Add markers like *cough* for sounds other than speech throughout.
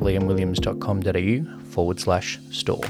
liamwilliams.com.au forward slash store.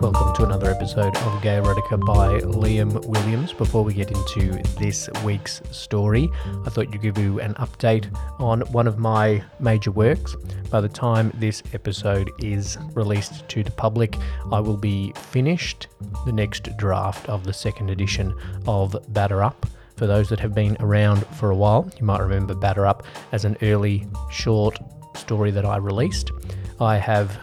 Welcome to another episode of Gay Erotica by Liam Williams. Before we get into this week's story, I thought you'd give you an update on one of my major works. By the time this episode is released to the public, I will be finished the next draft of the second edition of Batter Up. For those that have been around for a while, you might remember Batter Up as an early short story that I released. I have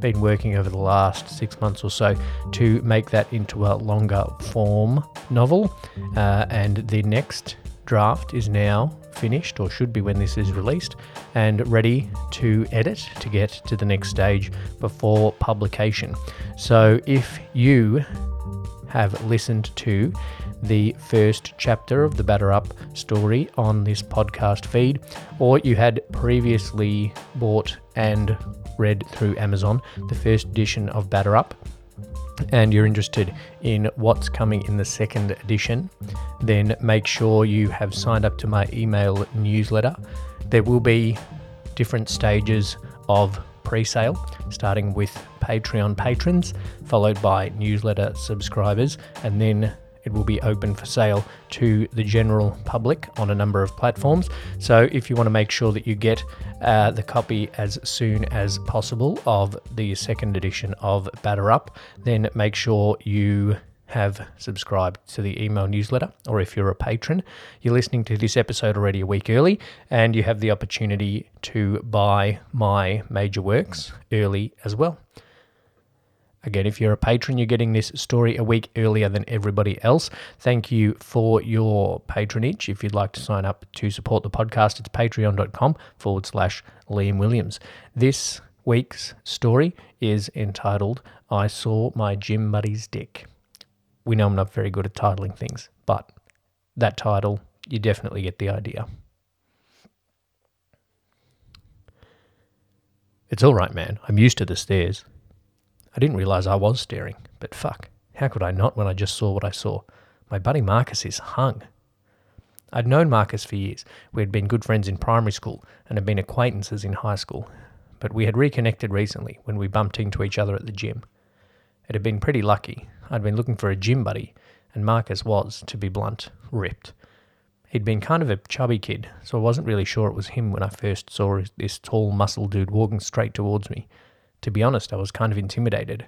been working over the last six months or so to make that into a longer form novel, uh, and the next draft is now finished, or should be when this is released, and ready to edit to get to the next stage before publication. So if you have listened to the first chapter of the Batter Up story on this podcast feed, or you had previously bought and read through Amazon the first edition of Batter Up, and you're interested in what's coming in the second edition, then make sure you have signed up to my email newsletter. There will be different stages of pre sale, starting with Patreon patrons, followed by newsletter subscribers, and then it will be open for sale to the general public on a number of platforms. So, if you want to make sure that you get uh, the copy as soon as possible of the second edition of Batter Up, then make sure you have subscribed to the email newsletter, or if you're a patron, you're listening to this episode already a week early, and you have the opportunity to buy my major works early as well. Again, if you're a patron, you're getting this story a week earlier than everybody else. Thank you for your patronage. If you'd like to sign up to support the podcast, it's patreon.com forward slash Liam Williams. This week's story is entitled I Saw My Gym Buddy's Dick. We know I'm not very good at titling things, but that title, you definitely get the idea. It's all right, man. I'm used to the stares. I didn't realize I was staring, but fuck, how could I not when I just saw what I saw? My buddy Marcus is hung. I'd known Marcus for years. We had been good friends in primary school and had been acquaintances in high school, but we had reconnected recently when we bumped into each other at the gym. It had been pretty lucky. I'd been looking for a gym buddy, and Marcus was, to be blunt, ripped. He'd been kind of a chubby kid, so I wasn't really sure it was him when I first saw this tall, muscle dude walking straight towards me. To be honest, I was kind of intimidated.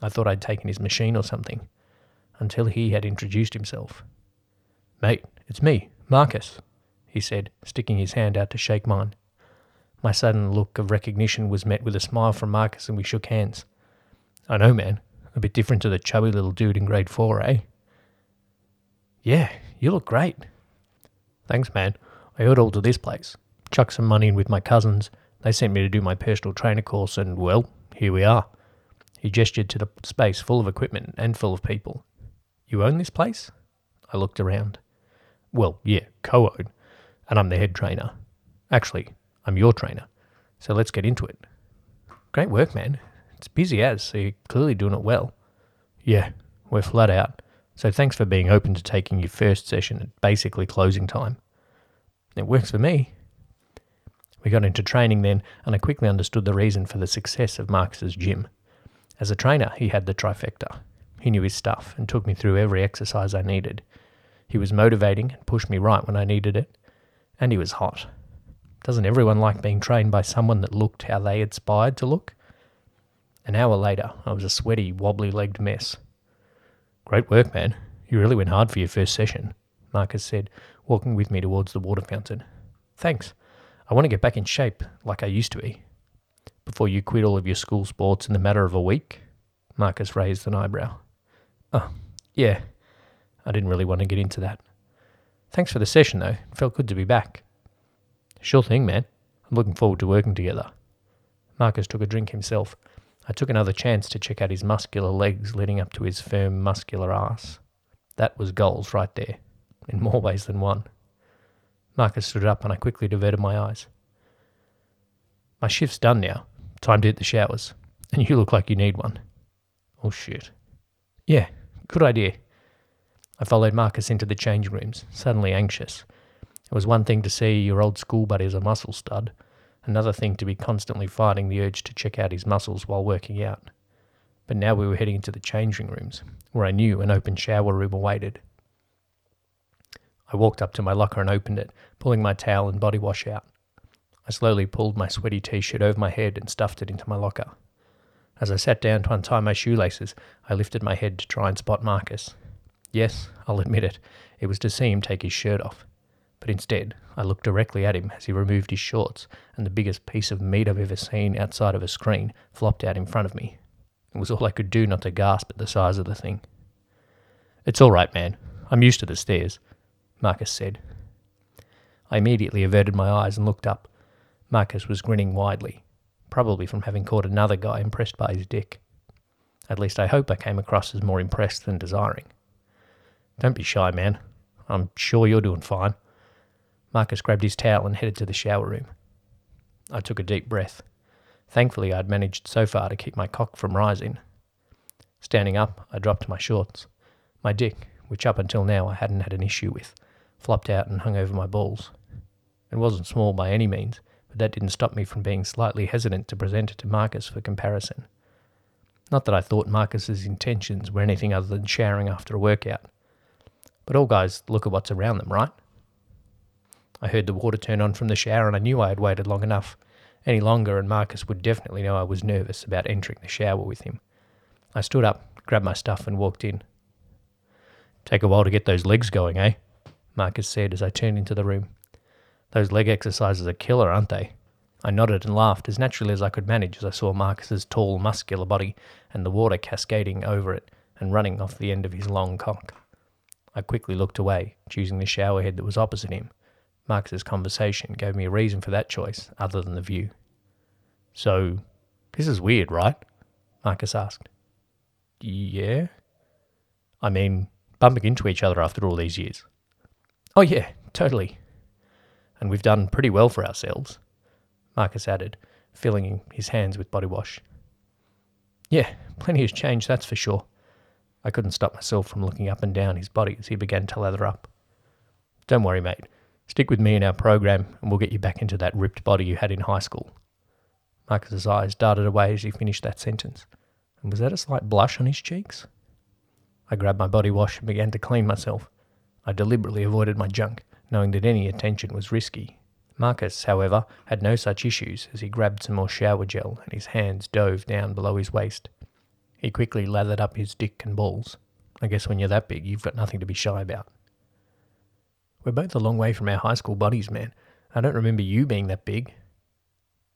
I thought I'd taken his machine or something, until he had introduced himself. Mate, it's me, Marcus, he said, sticking his hand out to shake mine. My sudden look of recognition was met with a smile from Marcus, and we shook hands. I know, man. A bit different to the chubby little dude in grade four, eh? Yeah, you look great. Thanks, man. I owed all to this place. Chucked some money in with my cousins. They sent me to do my personal trainer course, and well, here we are. He gestured to the space full of equipment and full of people. You own this place? I looked around. Well, yeah, co own. And I'm the head trainer. Actually, I'm your trainer. So let's get into it. Great work, man. It's busy as, so you're clearly doing it well. Yeah, we're flat out. So thanks for being open to taking your first session at basically closing time. It works for me. We got into training then, and I quickly understood the reason for the success of Marcus's gym. As a trainer, he had the trifecta. He knew his stuff and took me through every exercise I needed. He was motivating and pushed me right when I needed it. And he was hot. Doesn't everyone like being trained by someone that looked how they aspired to look? An hour later, I was a sweaty, wobbly legged mess. Great work, man. You really went hard for your first session, Marcus said, walking with me towards the water fountain. Thanks. I want to get back in shape like I used to be. Before you quit all of your school sports in the matter of a week? Marcus raised an eyebrow. Oh, yeah. I didn't really want to get into that. Thanks for the session, though. It felt good to be back. Sure thing, man. I'm looking forward to working together. Marcus took a drink himself. I took another chance to check out his muscular legs leading up to his firm, muscular ass. That was goals right there, in more ways than one. Marcus stood up and I quickly diverted my eyes. My shift's done now. Time to hit the showers. And you look like you need one. Oh shit. Yeah, good idea. I followed Marcus into the changing rooms, suddenly anxious. It was one thing to see your old school buddy as a muscle stud, another thing to be constantly fighting the urge to check out his muscles while working out. But now we were heading into the changing rooms, where I knew an open shower room awaited. I walked up to my locker and opened it, pulling my towel and body wash out. I slowly pulled my sweaty t shirt over my head and stuffed it into my locker. As I sat down to untie my shoelaces, I lifted my head to try and spot Marcus. Yes, I'll admit it, it was to see him take his shirt off but instead I looked directly at him as he removed his shorts, and the biggest piece of meat I've ever seen outside of a screen flopped out in front of me. It was all I could do not to gasp at the size of the thing. It's all right, man. I'm used to the stares, Marcus said. I immediately averted my eyes and looked up. Marcus was grinning widely, probably from having caught another guy impressed by his dick. At least I hope I came across as more impressed than desiring. Don't be shy, man. I'm sure you're doing fine. Marcus grabbed his towel and headed to the shower room. I took a deep breath. Thankfully, I'd managed so far to keep my cock from rising. Standing up, I dropped my shorts. My dick, which up until now I hadn't had an issue with, flopped out and hung over my balls. It wasn't small by any means, but that didn't stop me from being slightly hesitant to present it to Marcus for comparison. Not that I thought Marcus's intentions were anything other than showering after a workout. But all guys look at what's around them, right? I heard the water turn on from the shower and I knew I had waited long enough. Any longer, and Marcus would definitely know I was nervous about entering the shower with him. I stood up, grabbed my stuff, and walked in. Take a while to get those legs going, eh? Marcus said as I turned into the room. Those leg exercises are killer, aren't they? I nodded and laughed as naturally as I could manage as I saw Marcus's tall, muscular body and the water cascading over it and running off the end of his long cock. I quickly looked away, choosing the shower head that was opposite him. Marcus's conversation gave me a reason for that choice other than the view. So, this is weird, right? Marcus asked. Yeah? I mean, bumping into each other after all these years. Oh, yeah, totally. And we've done pretty well for ourselves, Marcus added, filling his hands with body wash. Yeah, plenty has changed, that's for sure. I couldn't stop myself from looking up and down his body as he began to lather up. Don't worry, mate. Stick with me in our program and we'll get you back into that ripped body you had in high school. Marcus's eyes darted away as he finished that sentence. And was that a slight blush on his cheeks? I grabbed my body wash and began to clean myself. I deliberately avoided my junk, knowing that any attention was risky. Marcus, however, had no such issues as he grabbed some more shower gel and his hands dove down below his waist. He quickly lathered up his dick and balls. I guess when you're that big, you've got nothing to be shy about. We're both a long way from our high school buddies, man. I don't remember you being that big.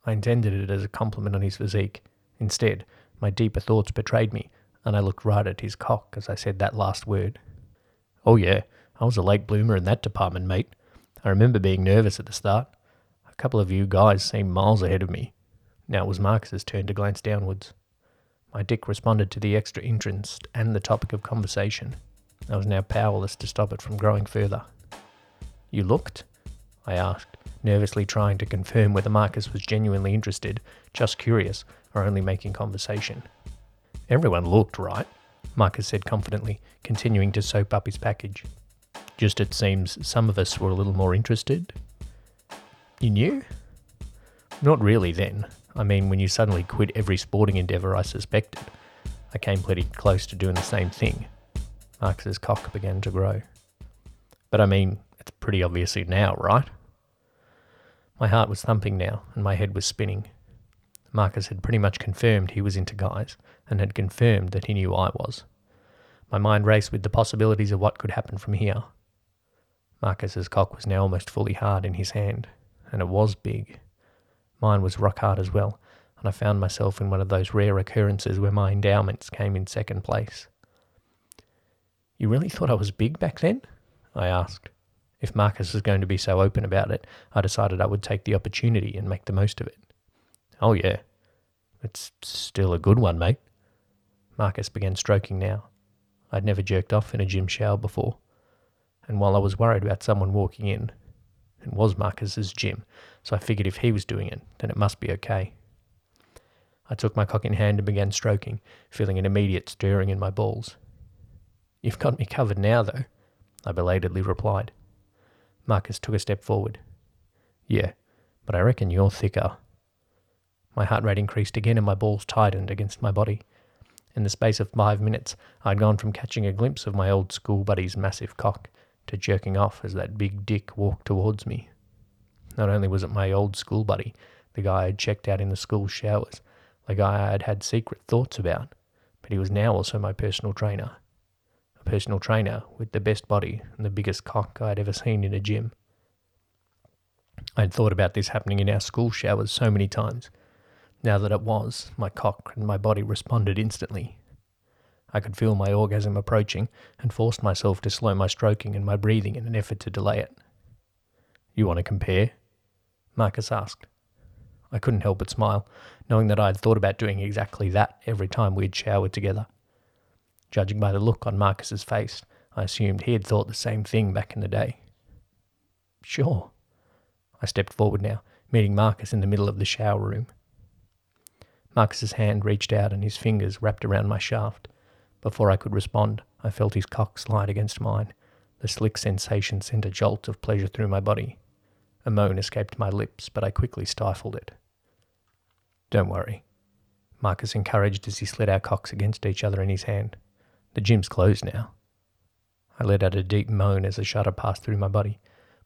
I intended it as a compliment on his physique. Instead, my deeper thoughts betrayed me, and I looked right at his cock as I said that last word. Oh, yeah, I was a late bloomer in that department, mate. I remember being nervous at the start. A couple of you guys seemed miles ahead of me. Now it was Marcus's turn to glance downwards. My dick responded to the extra interest and the topic of conversation. I was now powerless to stop it from growing further. You looked? I asked, nervously trying to confirm whether Marcus was genuinely interested, just curious, or only making conversation. Everyone looked, right? Marcus said confidently, continuing to soap up his package. Just it seems some of us were a little more interested. You knew? Not really then. I mean, when you suddenly quit every sporting endeavour I suspected, I came pretty close to doing the same thing. Marcus's cock began to grow. But I mean, it's pretty obviously now, right? My heart was thumping now, and my head was spinning. Marcus had pretty much confirmed he was into guys, and had confirmed that he knew I was. My mind raced with the possibilities of what could happen from here. Marcus's cock was now almost fully hard in his hand, and it was big. Mine was rock hard as well, and I found myself in one of those rare occurrences where my endowments came in second place. You really thought I was big back then? I asked. If Marcus was going to be so open about it, I decided I would take the opportunity and make the most of it. Oh, yeah. It's still a good one, mate. Marcus began stroking now. I'd never jerked off in a gym shower before and while I was worried about someone walking in, it was Marcus's gym, so I figured if he was doing it, then it must be okay. I took my cock in hand and began stroking, feeling an immediate stirring in my balls. You've got me covered now, though, I belatedly replied. Marcus took a step forward. Yeah, but I reckon you're thicker. My heart rate increased again and my balls tightened against my body. In the space of five minutes, I'd gone from catching a glimpse of my old school buddy's massive cock to jerking off as that big dick walked towards me. Not only was it my old school buddy, the guy I'd checked out in the school showers, the guy I'd had secret thoughts about, but he was now also my personal trainer. A personal trainer with the best body and the biggest cock I'd ever seen in a gym. I'd thought about this happening in our school showers so many times. Now that it was, my cock and my body responded instantly, I could feel my orgasm approaching and forced myself to slow my stroking and my breathing in an effort to delay it. You want to compare? Marcus asked. I couldn't help but smile, knowing that I had thought about doing exactly that every time we'd showered together. Judging by the look on Marcus's face, I assumed he had thought the same thing back in the day. Sure. I stepped forward now, meeting Marcus in the middle of the shower room. Marcus's hand reached out and his fingers wrapped around my shaft. Before I could respond, I felt his cock slide against mine. The slick sensation sent a jolt of pleasure through my body. A moan escaped my lips, but I quickly stifled it. Don't worry. Marcus encouraged as he slid our cocks against each other in his hand. The gym's closed now. I let out a deep moan as a shudder passed through my body.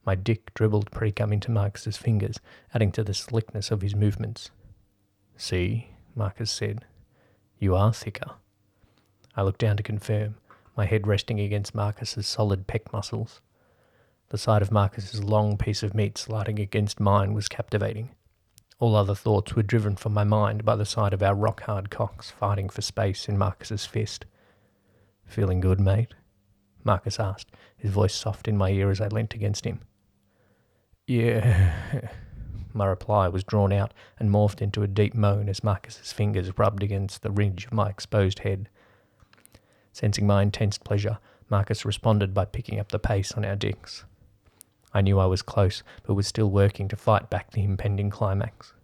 My dick dribbled pre-cum into Marcus's fingers, adding to the slickness of his movements. See, Marcus said, you are thicker. I looked down to confirm, my head resting against Marcus's solid pec muscles. The sight of Marcus's long piece of meat sliding against mine was captivating. All other thoughts were driven from my mind by the sight of our rock hard cocks fighting for space in Marcus's fist. Feeling good, mate? Marcus asked, his voice soft in my ear as I leant against him. Yeah. *laughs* My reply was drawn out and morphed into a deep moan as Marcus's fingers rubbed against the ridge of my exposed head. Sensing my intense pleasure, Marcus responded by picking up the pace on our dicks. I knew I was close, but was still working to fight back the impending climax.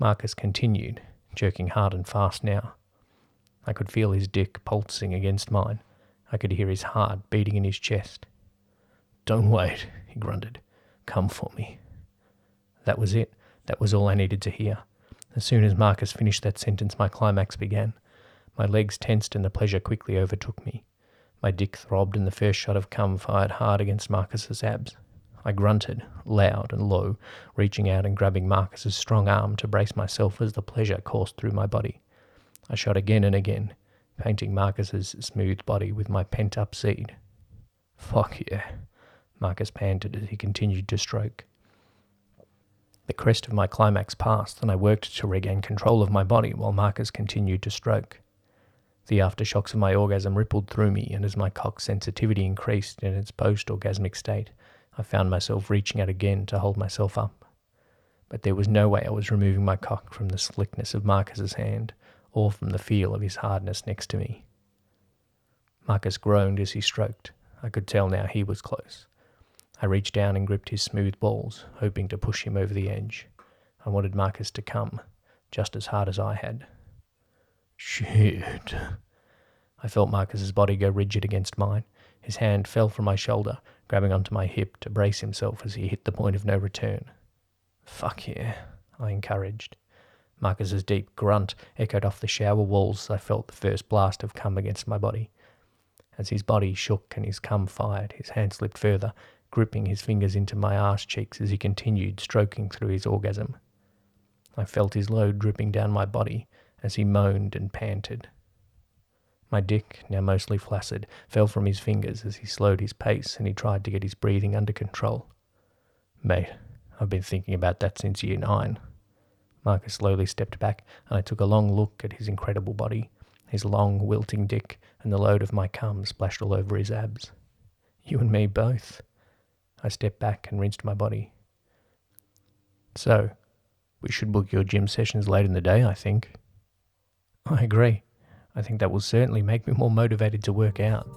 Marcus continued, jerking hard and fast now. I could feel his dick pulsing against mine. I could hear his heart beating in his chest. Don't wait, he grunted. Come for me. That was it. That was all I needed to hear. As soon as Marcus finished that sentence, my climax began. My legs tensed and the pleasure quickly overtook me. My dick throbbed and the first shot of cum fired hard against Marcus's abs. I grunted, loud and low, reaching out and grabbing Marcus's strong arm to brace myself as the pleasure coursed through my body. I shot again and again, painting Marcus's smooth body with my pent up seed. Fuck yeah, Marcus panted as he continued to stroke. The crest of my climax passed, and I worked to regain control of my body while Marcus continued to stroke. The aftershocks of my orgasm rippled through me, and as my cock's sensitivity increased in its post orgasmic state, I found myself reaching out again to hold myself up. But there was no way I was removing my cock from the slickness of Marcus's hand, or from the feel of his hardness next to me. Marcus groaned as he stroked. I could tell now he was close. I reached down and gripped his smooth balls, hoping to push him over the edge. I wanted Marcus to come, just as hard as I had. Shit. I felt Marcus's body go rigid against mine. His hand fell from my shoulder, grabbing onto my hip to brace himself as he hit the point of no return. Fuck yeah, I encouraged. Marcus's deep grunt echoed off the shower walls as I felt the first blast of cum against my body. As his body shook and his cum fired, his hand slipped further, gripping his fingers into my arse cheeks as he continued stroking through his orgasm. I felt his load dripping down my body, as he moaned and panted. My dick, now mostly flaccid, fell from his fingers as he slowed his pace and he tried to get his breathing under control. Mate, I've been thinking about that since year nine. Marcus slowly stepped back, and I took a long look at his incredible body, his long, wilting dick, and the load of my cum splashed all over his abs. You and me both. I stepped back and rinsed my body. So, we should book your gym sessions late in the day, I think. I agree. I think that will certainly make me more motivated to work out.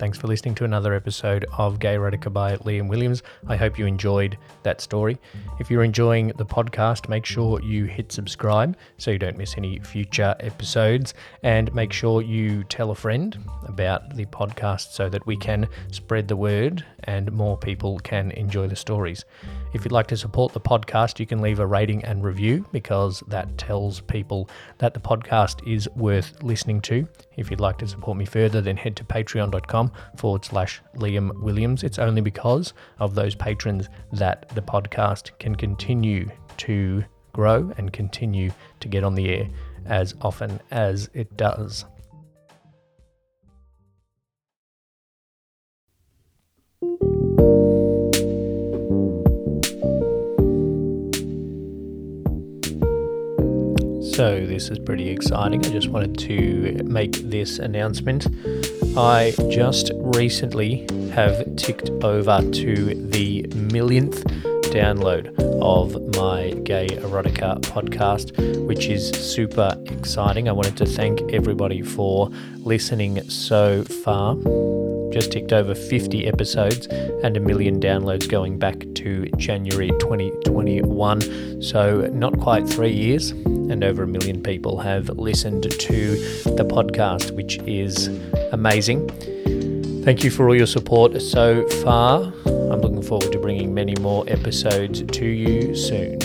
Thanks for listening to another episode of Gay Erotica by Liam Williams. I hope you enjoyed that story. If you're enjoying the podcast, make sure you hit subscribe so you don't miss any future episodes. And make sure you tell a friend about the podcast so that we can spread the word and more people can enjoy the stories. If you'd like to support the podcast, you can leave a rating and review because that tells people that the podcast is worth listening to. If you'd like to support me further, then head to patreon.com forward slash Liam Williams. It's only because of those patrons that the podcast can continue to grow and continue to get on the air as often as it does. So, this is pretty exciting. I just wanted to make this announcement. I just recently have ticked over to the millionth download of my Gay Erotica podcast, which is super exciting. I wanted to thank everybody for listening so far just ticked over 50 episodes and a million downloads going back to January 2021. So, not quite three years, and over a million people have listened to the podcast, which is amazing. Thank you for all your support so far. I'm looking forward to bringing many more episodes to you soon.